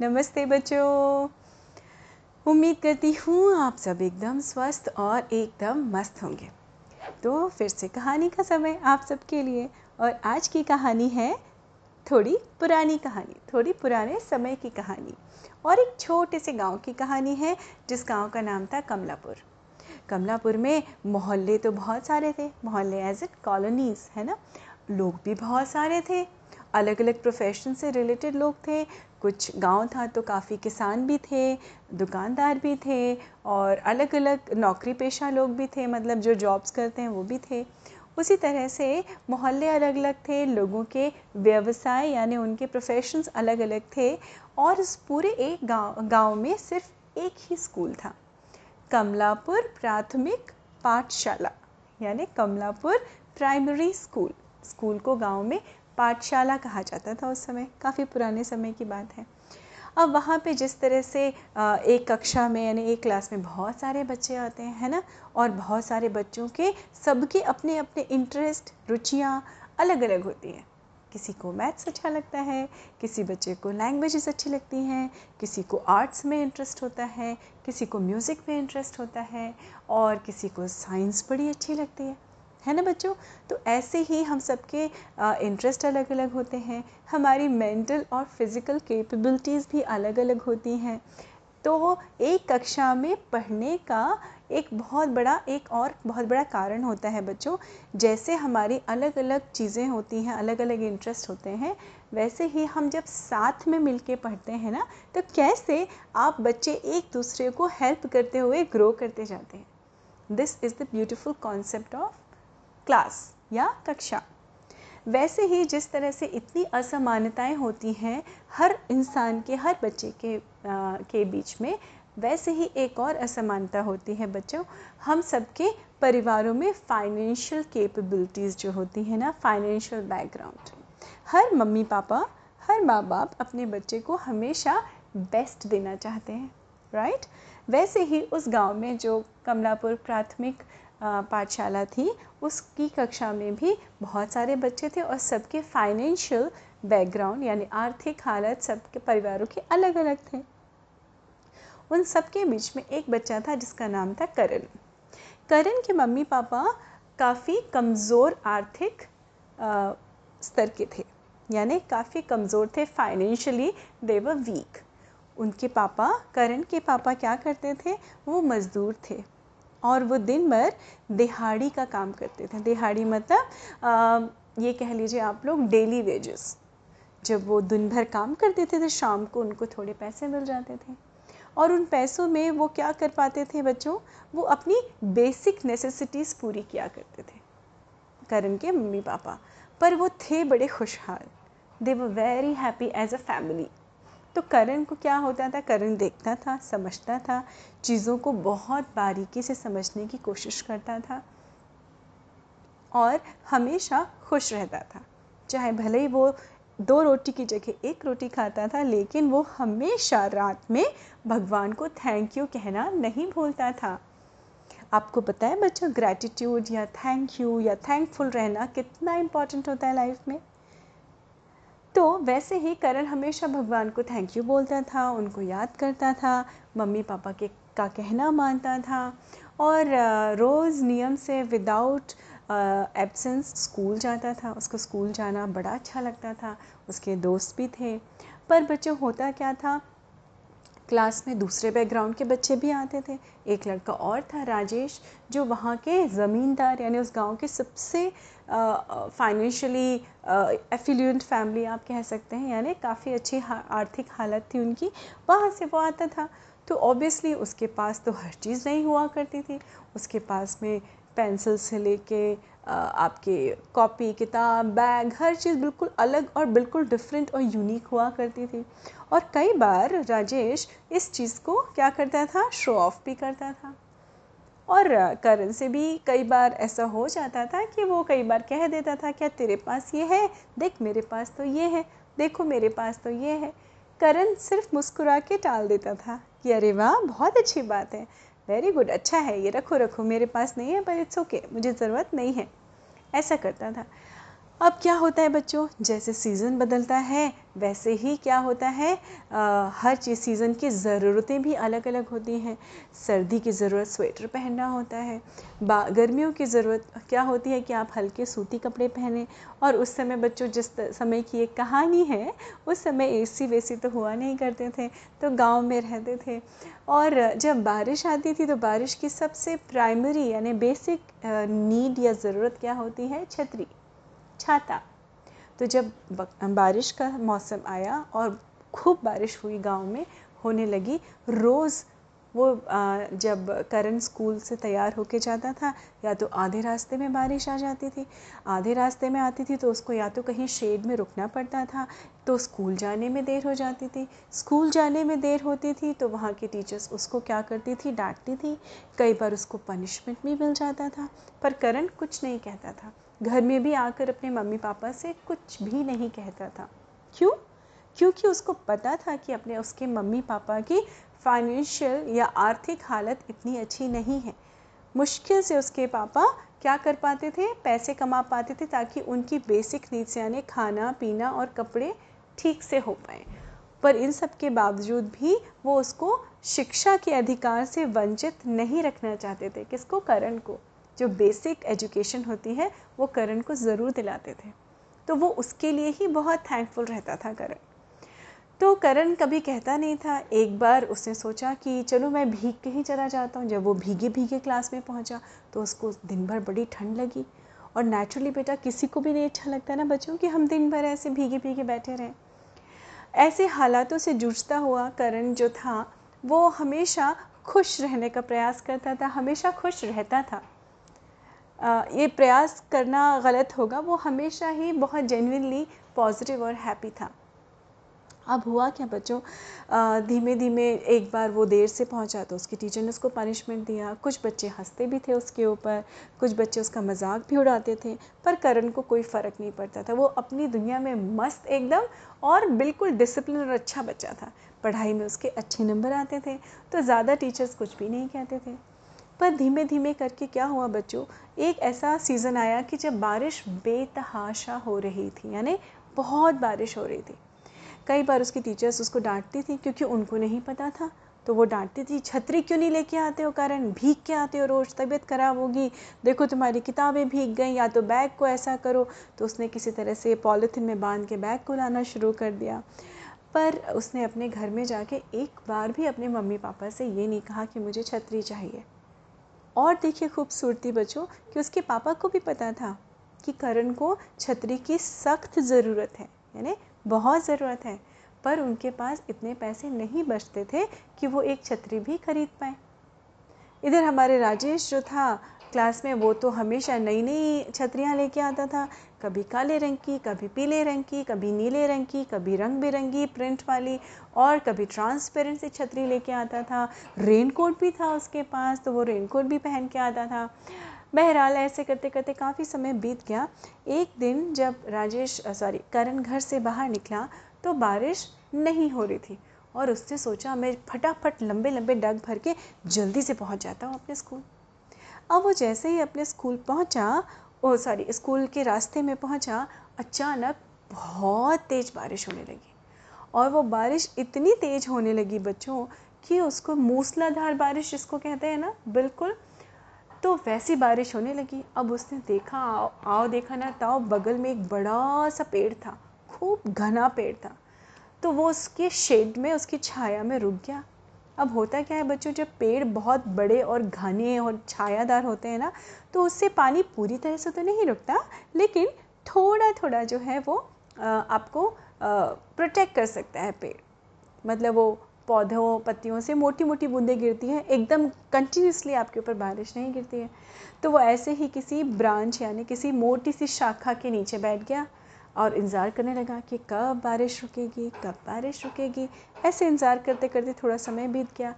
नमस्ते बच्चों। उम्मीद करती हूँ आप सब एकदम स्वस्थ और एकदम मस्त होंगे। तो फिर से कहानी का समय आप सबके लिए और आज की कहानी है थोड़ी पुरानी कहानी, थोड़ी पुराने समय की कहानी और एक छोटे से गाँव की कहानी है जिस गाँव का नाम था कमलापुर। कमलापुर में मोहल्ले तो बहुत सारे थे, मोहल्ले एज इट कॉलोनीज़ है ना? लोग भी बहुत सारे थे। अलग अलग प्रोफेशन से रिलेटेड लोग थे। कुछ गाँव था तो काफ़ी किसान भी थे, दुकानदार भी थे और अलग अलग नौकरी पेशा लोग भी थे मतलब जो जॉब्स करते हैं वो भी थे। उसी तरह से मोहल्ले अलग अलग थे, लोगों के व्यवसाय यानी उनके प्रोफेशंस अलग अलग थे और इस पूरे एक गाँव गाँव में सिर्फ़ एक ही स्कूल था। कमलापुर प्राथमिक पाठशाला यानी कमलापुर प्राइमरी स्कूल स्कूल को गाँव में पाठशाला कहा जाता था उस समय। काफ़ी पुराने समय की बात है। अब वहाँ पे जिस तरह से एक कक्षा में यानी एक क्लास में बहुत सारे बच्चे आते हैं, है ना? और बहुत सारे बच्चों के सबके अपने अपने इंटरेस्ट रुचियाँ अलग अलग होती हैं। किसी को मैथ्स अच्छा लगता है, किसी बच्चे को लैंग्वेजेस अच्छी लगती हैं, किसी को आर्ट्स में इंटरेस्ट होता है, किसी को म्यूज़िक में इंटरेस्ट होता है, और किसी को साइंस बड़ी अच्छी लगती है। है ना बच्चों? तो ऐसे ही हम सबके इंटरेस्ट अलग अलग होते हैं। हमारी मेंटल और फ़िज़िकल कैपेबिलिटीज़ भी अलग अलग होती हैं। तो एक कक्षा में पढ़ने का एक बहुत बड़ा, एक और बहुत बड़ा कारण होता है बच्चों। जैसे हमारी अलग अलग चीज़ें होती हैं अलग अलग इंटरेस्ट होते हैं, वैसे ही हम जब साथ में मिल पढ़ते हैं ना तो कैसे आप बच्चे एक दूसरे को हेल्प करते हुए ग्रो करते जाते हैं? This is the beautiful concept of class या कक्षा। वैसे ही जिस तरह से इतनी असमानताएँ होती हैं हर इंसान के हर बच्चे के आ, के बीच में वैसे ही एक और असमानता होती है बच्चों। हम सबके परिवारों में फाइनेंशियल कैपेबिलिटीज़ जो होती है ना फाइनेंशियल बैकग्राउंड हर मम्मी पापा हर माँ बाप अपने बच्चे को हमेशा बेस्ट देना चाहते हैं राइट वैसे ही उस गाँव में जो कमलापुर प्राथमिक पाठशाला थी। उसकी कक्षा में भी बहुत सारे बच्चे थे और सबके फाइनेंशियल बैकग्राउंड यानी आर्थिक हालत सबके परिवारों के अलग अलग थे। उन सबके बीच में एक बच्चा था जिसका नाम था करण। करण के मम्मी पापा काफ़ी कमज़ोर आर्थिक स्तर के थे। यानी काफ़ी कमज़ोर थे फाइनेंशियली दे वर वीक उनके पापा, करण के पापा क्या करते थे? वो मज़दूर थे। और वो दिन भर दिहाड़ी का काम करते थे। दिहाड़ी मतलब ये कह लीजिए आप लोग डेली वेजेस। जब वो दिन भर काम करते थे तो शाम को उनको थोड़े पैसे मिल जाते थे। और उन पैसों में वो क्या कर पाते थे बच्चों? वो अपनी बेसिक नेसेसिटीज़ पूरी किया करते थे। करण के मम्मी पापा पर वो थे बड़े खुशहाल। They were very happy as a family तो करण को क्या होता था? करण देखता था, समझता था, चीज़ों को बहुत बारीकी से समझने की कोशिश करता था और हमेशा खुश रहता था। चाहे भले ही वो दो रोटी की जगह एक रोटी खाता था, लेकिन वो हमेशा रात में भगवान को थैंक यू कहना नहीं भूलता था। आपको पता है बच्चों ग्रैटिट्यूड या थैंक यू या थैंकफुल रहना कितना इम्पोर्टेंट होता है लाइफ में? तो वैसे ही करण हमेशा भगवान को थैंक यू बोलता था, उनको याद करता था, मम्मी पापा के, का कहना मानता था और रोज़ नियम से विदाउट एब्सेंस स्कूल जाता था। उसको स्कूल जाना बड़ा अच्छा लगता था, उसके दोस्त भी थे। पर बच्चों होता क्या था क्लास में दूसरे बैकग्राउंड के बच्चे भी आते थे। एक लड़का और था, राजेश, जो वहाँ के ज़मींदार, यानी उस गाँव के सबसे फाइनेंशियली एफिलियंट फैमिली आप कह सकते हैं। यानी काफ़ी अच्छी आर्थिक हालत थी उनकी। वहाँ से वो आता था। तो ऑब्वियसली उसके पास तो हर चीज़ नहीं हुआ करती थी। उसके पास में पेंसिल से लेके आपके कॉपी किताब बैग हर चीज़ बिल्कुल अलग और बिल्कुल डिफरेंट और यूनिक हुआ करती थी। और कई बार राजेश इस चीज़ को क्या करता था? शो ऑफ़ भी करता था। और करण से भी कई बार ऐसा हो जाता था कि वो कई बार कह देता था, क्या तेरे पास ये है? देख मेरे पास तो ये है। देखो मेरे पास तो ये है। करण सिर्फ़ मुस्कुरा के टाल देता था कि, अरे वाह, बहुत अच्छी बात है। वेरी गुड अच्छा है ये रखो रखो मेरे पास नहीं है पर इट्स ओके okay, मुझे ज़रूरत नहीं है। ऐसा करता था। अब क्या होता है बच्चों? जैसे सीज़न बदलता है वैसे ही क्या होता है? आ, हर चीज़ सीज़न की ज़रूरतें भी अलग अलग होती हैं। सर्दी की ज़रूरत स्वेटर पहनना होता है। गर्मियों की ज़रूरत क्या होती है कि आप हल्के सूती कपड़े पहने और उस समय बच्चों जिस समय की एक कहानी है उस समय ए एसी वेसी तो हुआ नहीं करते थे तो गाँव में रहते थे। और जब बारिश आती थी तो बारिश की सबसे प्राइमरी यानी बेसिक नीड या ज़रूरत क्या होती है? छतरी। छाता तो जब बारिश का मौसम आया और खूब बारिश हुई गाँव में, होने लगी रोज़ वो जब करण स्कूल से तैयार होके जाता था, या तो आधे रास्ते में बारिश आ जाती थी, आधे रास्ते में आती थी तो उसको या तो कहीं शेड में रुकना पड़ता था तो स्कूल जाने में देर हो जाती थी। स्कूल जाने में देर होती थी तो वहाँ की टीचर्स उसको क्या करती थी, डांटती थी। कई बार उसको पनिशमेंट भी मिल जाता था, पर करण कुछ नहीं कहता था। घर में भी आकर अपने मम्मी पापा से कुछ भी नहीं कहता था। क्यों? क्योंकि उसको पता था कि अपने, उसके मम्मी पापा की फाइनेंशियल या आर्थिक हालत इतनी अच्छी नहीं है। मुश्किल से उसके पापा क्या कर पाते थे? पैसे कमा पाते थे ताकि उनकी बेसिक नीड्स यानी खाना, पीना और कपड़े ठीक से हो पाए। पर इन सब के बावजूद भी वो उसको शिक्षा के अधिकार से वंचित नहीं रखना चाहते थे, किसको? करण को। जो बेसिक एजुकेशन होती है, वो करण को ज़रूर दिलाते थे। तो वो उसके लिए ही बहुत थैंकफुल रहता था करण। तो करण कभी कहता नहीं था। एक बार उसने सोचा कि चलो मैं भीग के ही चला जाता हूँ। जब वो भीगे भीगे क्लास में पहुँचा तो उसको दिन भर बड़ी ठंड लगी। और नेचुरली बेटा किसी को भी नहीं अच्छा लगता ना बच्चों कि हम दिन भर ऐसे भीगे भीगे बैठे रहें। ऐसे हालातों से जूझता हुआ करण जो था, वो हमेशा खुश रहने का प्रयास करता था, हमेशा खुश रहता था। ये प्रयास करना गलत होगा, वो हमेशा ही बहुत जेनविनली पॉजिटिव और हैप्पी था। अब हुआ क्या बच्चों? धीमे धीमे एक बार वो देर से पहुँचा तो उसकी टीचर ने उसको पनिशमेंट दिया। कुछ बच्चे हँसते भी थे उसके ऊपर, कुछ बच्चे उसका मज़ाक भी उड़ाते थे, पर करण को कोई फ़र्क नहीं पड़ता था। वो अपनी दुनिया में मस्त एकदम और बिल्कुल डिसिप्लिन और अच्छा बच्चा था। पढ़ाई में उसके अच्छे नंबर आते थे तो ज़्यादा टीचर्स कुछ भी नहीं कहते थे। पर धीमे धीमे करके क्या हुआ बच्चों? एक ऐसा सीज़न आया कि जब बारिश बेतहाशा हो रही थी, यानी बहुत बारिश हो रही थी। कई बार उसकी टीचर्स उसको डांटती थी क्योंकि उनको नहीं पता था तो वो डांटती थी, छतरी क्यों नहीं लेके आते हो कारण? भीग के आते हो रोज़, तबीयत ख़राब होगी, देखो तुम्हारी किताबें भीग गई, या तो बैग को ऐसा करो। तो उसने किसी तरह से पॉलीथीन में बाँध के बैग को लाना शुरू कर दिया। पर उसने अपने घर में जाके एक बार भी अपने मम्मी पापा से ये नहीं कहा कि मुझे छतरी चाहिए। और देखिए खूबसूरती बच्चों, कि उसके पापा को भी पता था कि करण को छतरी की सख्त ज़रूरत है, यानी बहुत ज़रूरत है। पर उनके पास इतने पैसे नहीं बचते थे कि वो एक छतरी भी खरीद पाए। इधर हमारे राजेश जो था, क्लास में वो तो हमेशा नई नई छतरियाँ लेके आता था। कभी काले रंग की, कभी पीले रंग की, कभी नीले रंग की, कभी रंग बिरंगी प्रिंट वाली और कभी ट्रांसपेरेंट सी छतरी लेके आता था। रेन कोट भी था उसके पास तो वो रेन कोट भी पहन के आता था। बहरहाल, ऐसे करते करते काफ़ी समय बीत गया। एक दिन जब राजेश सॉरी करण घर से बाहर निकला तो बारिश नहीं हो रही थी और उसने सोचा, मैं फटाफट लंबे लंबे डग भर के जल्दी से पहुँच जाता हूँ अपने स्कूल अब वो जैसे ही अपने स्कूल पहुँचा ओ सॉरी स्कूल के रास्ते में पहुँचा अचानक बहुत तेज़ बारिश होने लगी। और वो बारिश इतनी तेज़ होने लगी बच्चों कि उसको मूसलाधार बारिश जिसको कहते हैं ना बिल्कुल तो वैसी बारिश होने लगी। अब उसने देखा आओ, आओ देखा ना ताओ बगल में एक बड़ा सा पेड़ था खूब घना पेड़ था। तो वो उसके शेड में उसकी छाया में रुक गया। अब होता क्या है बच्चों, जब पेड़ बहुत बड़े और घने और छायादार होते हैं ना तो उससे पानी पूरी तरह से तो नहीं रुकता, लेकिन थोड़ा थोड़ा जो है वो आपको प्रोटेक्ट कर सकता है पेड़। मतलब वो पौधों, पत्तियों से मोटी मोटी बूंदें गिरती हैं, एकदम कंटिन्यूसली आपके ऊपर बारिश नहीं गिरती है। तो वो ऐसे ही किसी ब्रांच यानी किसी मोटी सी शाखा के नीचे बैठ गया और इंतज़ार करने लगा कि कब बारिश रुकेगी, कब बारिश रुकेगी। ऐसे इंतज़ार करते करते थोड़ा समय बीत गया।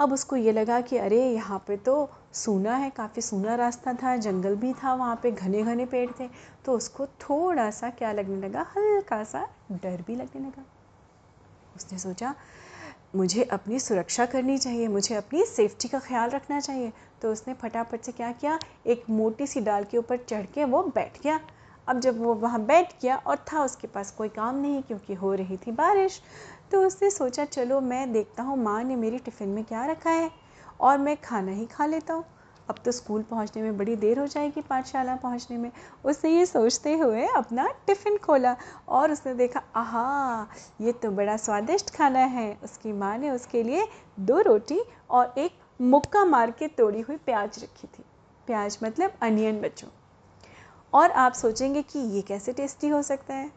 अब उसको ये लगा कि अरे, यहाँ पे तो सूना है, काफ़ी सूना रास्ता था, जंगल भी था, वहाँ पे घने घने पेड़ थे। तो उसको थोड़ा सा क्या लगने लगा हल्का सा डर भी लगने लगा। उसने सोचा, मुझे अपनी सुरक्षा करनी चाहिए, मुझे अपनी सेफ्टी का ख्याल रखना चाहिए। तो उसने फटाफट से क्या किया, एक मोटी सी डाल के ऊपर चढ़ के वो बैठ गया। अब जब वो वहाँ बैठ गया और था, उसके पास कोई काम नहीं क्योंकि हो रही थी बारिश तो उसने सोचा, चलो मैं देखता हूँ, माँ ने मेरी टिफ़िन में क्या रखा है और मैं खाना ही खा लेता हूँ। अब तो स्कूल पहुँचने में बड़ी देर हो जाएगी पाठशाला पहुँचने में। उसने ये सोचते हुए अपना टिफ़िन खोला और उसने देखा, आहा, ये तो बड़ा स्वादिष्ट खाना है। उसकी माँ ने उसके लिए दो रोटी और एक मुक्का मार के तोड़ी हुई प्याज रखी थी। प्याज मतलब अनियन बच्चों। और आप सोचेंगे कि ये कैसे टेस्टी हो सकता है।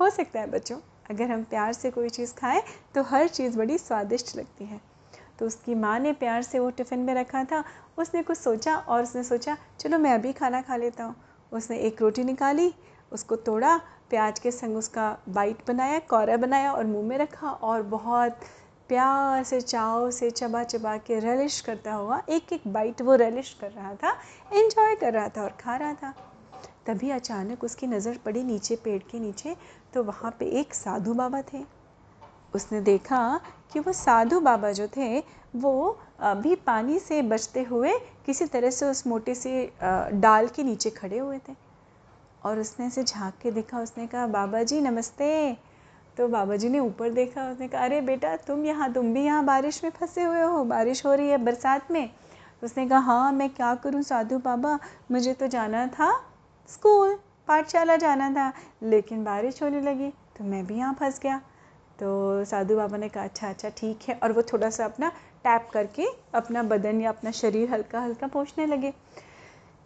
हो सकता है बच्चों, अगर हम प्यार से कोई चीज़ खाएँ तो हर चीज़ बड़ी स्वादिष्ट लगती है। तो उसकी माँ ने प्यार से वो टिफ़िन में रखा था, उसने कुछ सोचा और उसने सोचा, चलो मैं अभी खाना खा लेता हूँ। उसने एक रोटी निकाली, उसको तोड़ा, प्याज के संग उसका बाइट बनाया, कौरा बनाया और मुँह में रखा और बहुत प्यार से, चाव से, चबा चबा के रेलिश करता हुआ एक एक बाइट वो रेलिश कर रहा था इन्जॉय कर रहा था और खा रहा था। तभी अचानक उसकी नज़र पड़ी नीचे पेड़ के नीचे तो वहाँ पे एक साधु बाबा थे। उसने देखा कि वो साधु बाबा जो थे, वो अभी पानी से बचते हुए किसी तरह से उस मोटे से डाल के नीचे खड़े हुए थे। और उसने ऐसे झाँक के देखा, उसने कहा, बाबा जी, नमस्ते। तो बाबा जी ने ऊपर देखा, उसने कहा, अरे बेटा, तुम यहाँ, तुम भी यहाँ बारिश में फंसे हुए हो, बारिश हो रही है बरसात में। उसने कहा हाँ मैं क्या करूँ साधु बाबा? मुझे तो जाना था स्कूल, पाठशाला जाना था, लेकिन बारिश होने लगी तो मैं भी यहाँ फंस गया। तो साधु बाबा ने कहा अच्छा अच्छा ठीक है। और वो थोड़ा सा अपना टैप करके अपना बदन या अपना शरीर हल्का हल्का पोछने लगे।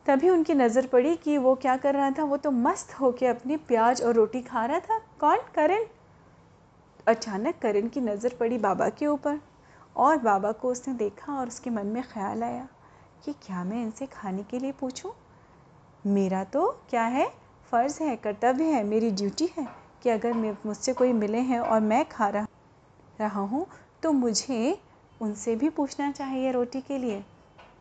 तभी उनकी नज़र पड़ी कि वो क्या कर रहा था। वो तो मस्त होके अपनी प्याज और रोटी खा रहा था। कौन? करण। अचानक करण की नज़र पड़ी बाबा के ऊपर और बाबा को उसने देखा और उसके मन में ख्याल आया कि क्या मैं इनसे खाने के लिए पूछूँ? मेरा तो क्या है? फ़र्ज़ है, कर्तव्य है, मेरी ड्यूटी है कि अगर मुझसे कोई मिले हैं और मैं खा रहा रहा हूँ तो मुझे उनसे भी पूछना चाहिए रोटी के लिए।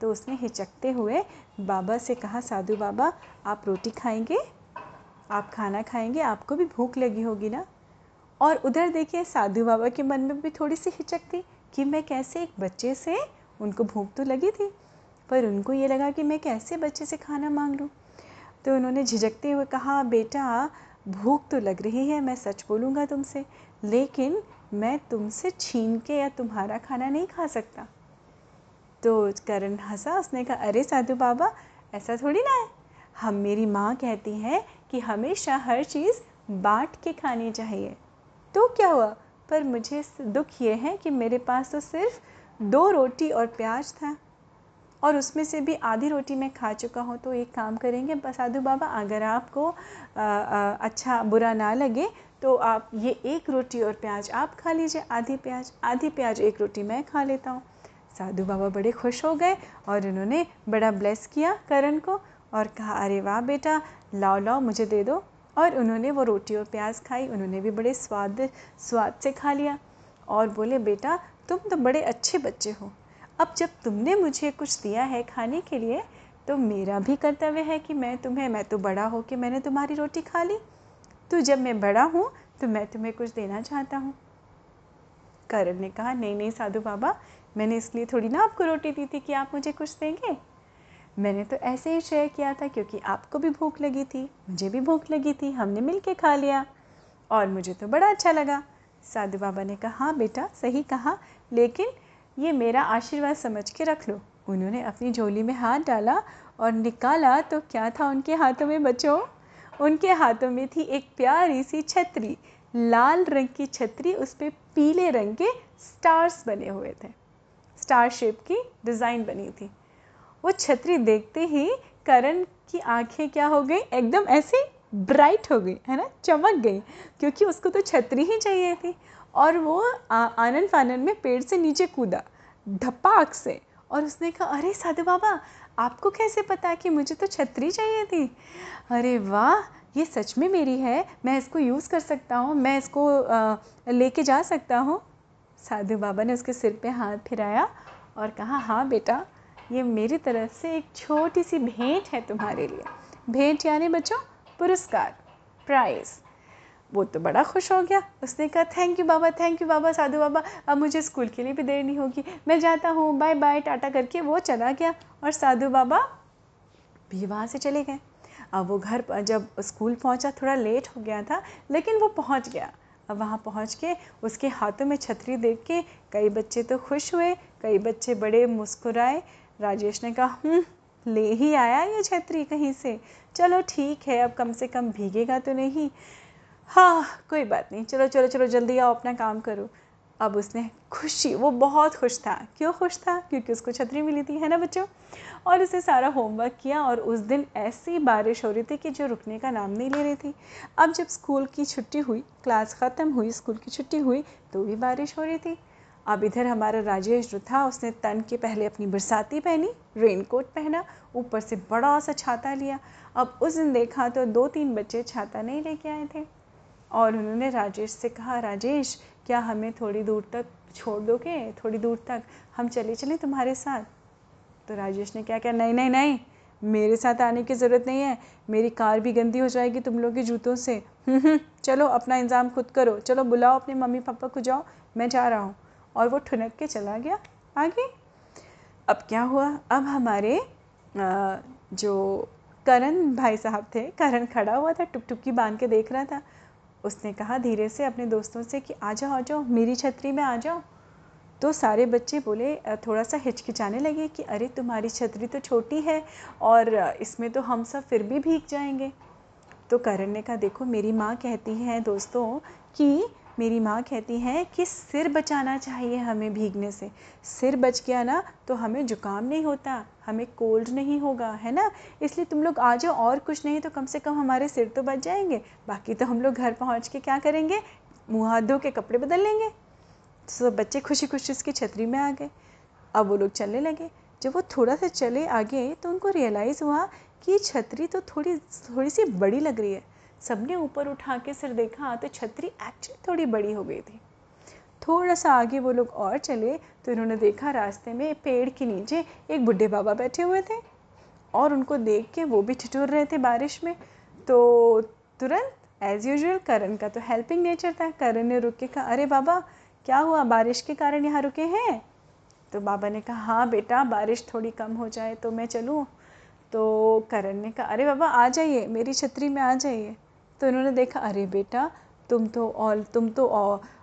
तो उसने हिचकते हुए बाबा से कहा, साधु बाबा, आप रोटी खाएँगे? आप खाना खाएँगे? आपको भी भूख लगी होगी ना? और उधर देखिए, साधु बाबा के मन में भी थोड़ी सी हिचक थी कि मैं कैसे एक बच्चे से, उनको भूख तो लगी थी, पर उनको ये लगा कि मैं कैसे बच्चे से खाना मांग लूँ। तो उन्होंने झिझकते हुए कहा, बेटा, भूख तो लग रही है, मैं सच बोलूँगा तुमसे, लेकिन मैं तुमसे छीन के या तुम्हारा खाना नहीं खा सकता। तो करण हंसा, उसने कहा, अरे साधु बाबा, ऐसा थोड़ी ना है। हम, मेरी माँ कहती हैं कि हमेशा हर चीज़ बाँट के खानी चाहिए। तो क्या हुआ? पर मुझे दुख ये है कि मेरे पास तो सिर्फ़ दो रोटी और प्याज था। और उसमें से भी आधी रोटी मैं खा चुका हूँ तो एक काम करेंगे साधु बाबा अगर आपको आ, आ, अच्छा बुरा ना लगे तो आप ये एक रोटी और प्याज आप खा लीजिए आधी प्याज आधी प्याज एक रोटी मैं खा लेता हूँ। साधु बाबा बड़े खुश हो गए और उन्होंने बड़ा ब्लेस किया करण को और कहा अरे वाह बेटा लाओ लाओ मुझे दे दो। और उन्होंने वो रोटी और प्याज खाई उन्होंने भी बड़े स्वाद स्वाद से खा लिया और बोले बेटा तुम तो बड़े अच्छे बच्चे हो अब जब तुमने मुझे कुछ दिया है खाने के लिए तो मेरा भी कर्तव्य है कि मैं तुम्हें, मैं तो बड़ा हो कि मैंने तुम्हारी रोटी खा ली। तो जब मैं बड़ा हूँ तो मैं तुम्हें कुछ देना चाहता हूँ। करण ने कहा, नहीं नहीं साधु बाबा, मैंने इसलिए थोड़ी ना आपको रोटी दी थी कि आप मुझे कुछ देंगे। मैंने तो ऐसे ही शेयर किया था क्योंकि आपको भी भूख लगी थी, मुझे भी भूख लगी थी, हमने मिल के खा लिया और मुझे तो बड़ा अच्छा लगा। साधु बाबा ने कहा हाँ बेटा, सही कहा, लेकिन ये मेरा आशीर्वाद समझ के रख लो। उन्होंने अपनी झोली में हाथ डाला और निकाला तो क्या था उनके हाथों में बच्चों? उनके हाथों में थी एक प्यारी सी छतरी। लाल रंग की छतरी, उस पर पीले रंग के स्टार्स बने हुए थे। स्टार शेप की डिज़ाइन बनी थी। वो छतरी देखते ही करण की आँखें क्या हो गई? एकदम ऐसे ब्राइट हो गई, है ना? चमक गई, क्योंकि उसको तो छतरी ही चाहिए थी। और वो आनंद फानंद में पेड़ से नीचे कूदा धपाक से, और उसने कहा, अरे साधु बाबा, आपको कैसे पता कि मुझे तो छतरी चाहिए थी? अरे वाह, ये सच में मेरी है, मैं इसको यूज़ कर सकता हूँ, मैं इसको लेके जा सकता हूँ। साधु बाबा ने उसके सिर पे हाथ फिराया और कहा हाँ बेटा, ये मेरी तरफ़ से एक छोटी सी भेंट है तुम्हारे लिए। भेंट यानी बच्चों, पुरस्कार, प्राइज़। वो तो बड़ा खुश हो गया। उसने कहा थैंक यू बाबा थैंक यू बाबा साधु बाबा अब मुझे स्कूल के लिए भी देर नहीं होगी। मैं जाता हूँ। बाय बाय टाटा करके वो चला गया और साधु बाबा भी वहाँ से चले गए। अब वो घर पर जब स्कूल पहुँचा थोड़ा लेट हो गया था लेकिन वो पहुँच गया। अब वहाँ पहुँच के उसके हाथों में छतरी देख के कई बच्चे तो खुश हुए कई बच्चे बड़े मुस्कुराए। राजेश ने कहा हम्म, ले ही आया ये छतरी कहीं से। चलो ठीक है अब कम से कम भीगेगा तो नहीं। हाँ कोई बात नहीं। चलो चलो चलो, जल्दी आओ, अपना काम करो। अब उसने खुशी, वो बहुत खुश था। क्यों खुश था? क्योंकि उसको छतरी मिली थी, है ना बच्चों? और उसने सारा होमवर्क किया और उस दिन ऐसी बारिश हो रही थी कि जो रुकने का नाम नहीं ले रही थी। अब जब स्कूल की छुट्टी हुई, क्लास ख़त्म हुई, स्कूल की छुट्टी हुई तो भी बारिश हो रही थी। अब इधर हमारा राजेश जो था, उसने तन के पहले अपनी बरसाती पहनी, रेनकोट पहना, ऊपर से बड़ा सा छाता लिया। अब उस दिन देखा तो दो तीन बच्चे छाता नहीं लेके आए थे। और उन्होंने राजेश से कहा राजेश क्या हमें थोड़ी दूर तक छोड़ दोगे? थोड़ी दूर तक। हम चले चले तुम्हारे साथ। तो राजेश ने क्या क्या नहीं नहीं नहीं मेरे साथ आने की ज़रूरत नहीं है। मेरी कार भी गंदी हो जाएगी तुम लोग के जूतों से। हम्म, हम्म, चलो अपना इंतज़ाम खुद करो। चलो बुलाओ अपने मम्मी पापा को जाओ मैं जा रहा हूँ। और वो ठुनक के चला गया आगे। अब क्या हुआ? अब हमारे जो करण भाई साहब थे करण खड़ा हुआ था टुक टुकी बाँध के देख रहा था। उसने कहा धीरे से अपने दोस्तों से कि, आ जाओ आ जाओ, मेरी छतरी में आ जाओ। तो सारे बच्चे बोले थोड़ा सा हिचकिचाने लगे कि, अरे, तुम्हारी छतरी तो छोटी है और इसमें तो हम सब फिर भी भीग जाएँगे। तो करण ने कहा, देखो, मेरी माँ कहती है दोस्तों कि मेरी माँ कहती हैं कि सिर बचाना चाहिए हमें भीगने से। सिर बच गया ना तो हमें जुकाम नहीं होता, हमें कोल्ड नहीं होगा, है ना? इसलिए तुम लोग आ जाओ, और कुछ नहीं तो कम से कम हमारे सिर तो बच जाएँगे। बाकी तो हम लोग घर पहुँच के क्या करेंगे? मुँह हाथ धो के कपड़े बदल लेंगे। तो बच्चे खुशी खुशी उसकी छतरी में आ गए। अब वो लोग चलने लगे। जब वो थोड़ा सा चले आगे तो उनको रियलाइज़ हुआ कि छतरी तो थोड़ी थोड़ी सी बड़ी लग रही है। सबने ऊपर उठा के सिर देखा तो छतरी एक्चुअली थोड़ी बड़ी हो गई थी। थोड़ा सा आगे वो लोग और चले तो इन्होंने देखा रास्ते में पेड़ के नीचे एक बुढ़े बाबा बैठे हुए थे और उनको देख के वो भी ठिठुर रहे थे बारिश में। तो तुरंत एज़ यूजल करण का तो हेल्पिंग नेचर था। करण ने रुक के कहा, अरे बाबा, क्या हुआ? बारिश के कारण यहाँ रुके हैं? तो बाबा ने कहा हाँ बेटा, बारिश थोड़ी कम हो जाए तो मैं चलूँ। तो करण ने कहा, अरे बाबा, आ जाइए, मेरी छतरी में आ जाइए। तो इन्होंने देखा, अरे बेटा, तुम तो ऑल तुम तो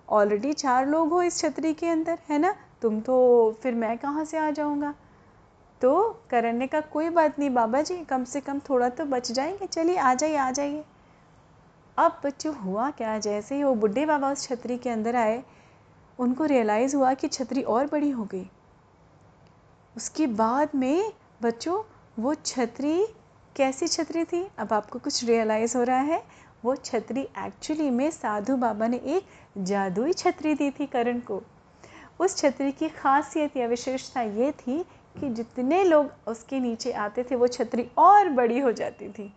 ऑलरेडी चार लोग हो इस छतरी के अंदर, है ना? तुम तो फिर मैं कहाँ से आ जाऊँगा? तो करण ने कहा कोई बात नहीं, बाबा जी, कम से कम थोड़ा तो बच जाएँगे। चलिए, आ जाइए आ जाइए। अब बच्चों, हुआ क्या? जैसे ही वो बुढ़े बाबा उस छतरी के अंदर आए, उनको रियलाइज़ हुआ कि छतरी और बड़ी हो गई। उसके बाद में बच्चों, वो छतरी, कैसी छतरी थी? अब आपको कुछ रियलाइज़ हो रहा है। वो छतरी एक्चुअली में साधु बाबा ने एक जादुई छतरी दी थी करण को। उस छतरी की खासियत या विशेषता ये थी कि जितने लोग उसके नीचे आते थे, वो छतरी और बड़ी हो जाती थी।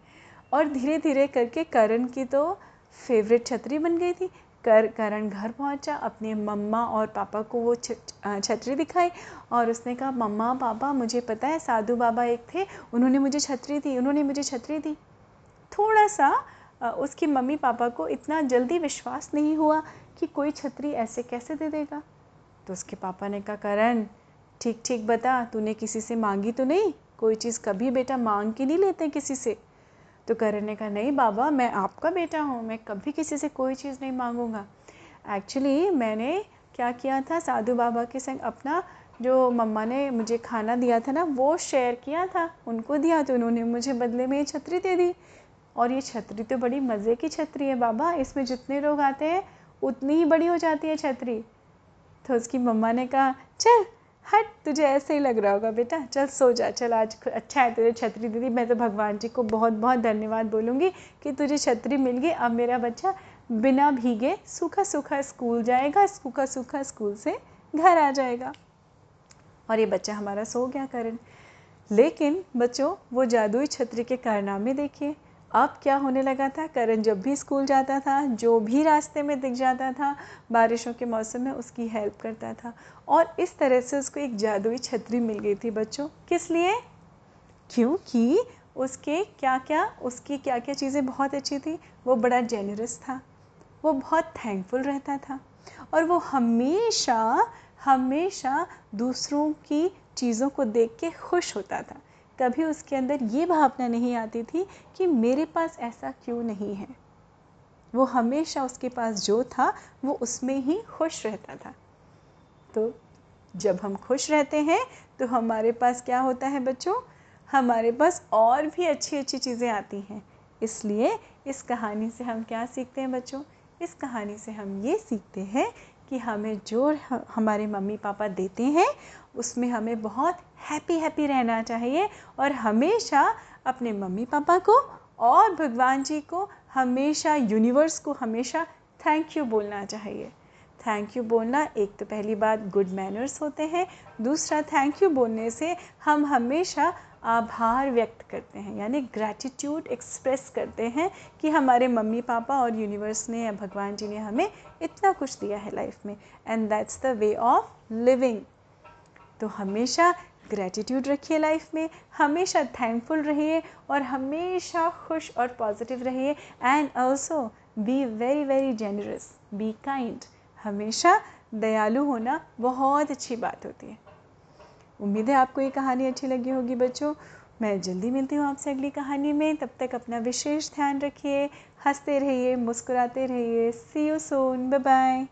और धीरे धीरे करके करण की तो फेवरेट छतरी बन गई थी। कर, करण घर पहुँचा, अपने मम्मा और पापा को वो छतरी दिखाई और उसने कहा, मम्मा, पापा, मुझे पता है साधु बाबा एक थे, उन्होंने मुझे छतरी दी, उन्होंने मुझे छतरी दी। थोड़ा सा उसकी मम्मी पापा को इतना जल्दी विश्वास नहीं हुआ कि कोई छतरी ऐसे कैसे दे देगा। तो उसके पापा ने कहा, करण, ठीक ठीक बता, तूने किसी से मांगी तो नहीं? कोई चीज़ कभी बेटा मांग के नहीं लेते किसी से? तो करण ने कहा, नहीं बाबा, मैं आपका बेटा हूँ, मैं कभी किसी से कोई चीज़ नहीं मांगूँगा। एक्चुअली मैंने क्या किया था, साधु बाबा के संग अपना जो मम्मा ने मुझे खाना दिया था ना, वो शेयर किया था, उनको दिया तो उन्होंने मुझे बदले में ये छतरी दे दी। और ये छतरी तो बड़ी मज़े की छतरी है बाबा, इसमें जितने लोग आते हैं, उतनी ही बड़ी हो जाती है छतरी। तो उसकी मम्मा ने कहा, चल, हट, तुझे ऐसे ही लग रहा होगा बेटा, चल सो जा, चल, आज अच्छा है तुझे छतरी दीदी, मैं तो भगवान जी को बहुत बहुत धन्यवाद बोलूँगी कि तुझे छतरी मिल गई। अब मेरा बच्चा बिना भीगे सूखा सूखा स्कूल जाएगा सूखा सूखा स्कूल से घर आ जाएगा। और ये बच्चा हमारा सो गया करण। लेकिन बच्चों, वो जादुई छतरी के कारनामे देखिए। अब क्या होने लगा था? करण जब भी स्कूल जाता था, जो भी रास्ते में दिख जाता था, बारिशों के मौसम में उसकी हेल्प करता था। और इस तरह से उसको एक जादुई छतरी मिल गई थी बच्चों। किस लिए? क्योंकि उसके क्या क्या उसकी क्या क्या चीज़ें बहुत अच्छी थी। वो बड़ा जेनरस था। वो बहुत थैंकफुल रहता था। और वो हमेशा हमेशा दूसरों की चीज़ों को देख के खुश होता था। कभी उसके अंदर ये भावना नहीं आती थी कि मेरे पास ऐसा क्यों नहीं है। वो हमेशा उसके पास जो था, वो उसमें ही खुश रहता था। तो जब हम खुश रहते हैं तो हमारे पास क्या होता है बच्चों? हमारे पास और भी अच्छी अच्छी चीज़ें आती हैं। इसलिए इस कहानी से हम क्या सीखते हैं बच्चों? इस कहानी से हम ये सीखते हैं कि हमें जो हमारे मम्मी पापा देते हैं, उसमें हमें बहुत हैप्पी हैप्पी रहना चाहिए और हमेशा अपने मम्मी पापा को और भगवान जी को हमेशा यूनिवर्स को हमेशा थैंक यू बोलना चाहिए। थैंक यू बोलना। एक तो पहली बात गुड मैनर्स होते हैं। दूसरा थैंक यू बोलने से हम हमेशा आभार व्यक्त करते हैं, यानी ग्रैटिट्यूड एक्सप्रेस करते हैं कि हमारे मम्मी पापा और यूनिवर्स ने या भगवान जी ने हमें इतना कुछ दिया है लाइफ में। And that's the way of living तो हमेशा ग्रैटिट्यूड रखिए लाइफ में, हमेशा थैंकफुल रहिए और हमेशा खुश और पॉजिटिव रहिए। And also be very very generous be kind हमेशा दयालु होना बहुत अच्छी बात होती है। उम्मीद है आपको ये कहानी अच्छी लगी होगी बच्चों। मैं जल्दी मिलती हूँ आपसे अगली कहानी में। तब तक अपना विशेष ध्यान रखिए, हँसते रहिए, मुस्कुराते रहिए। See you soon bye bye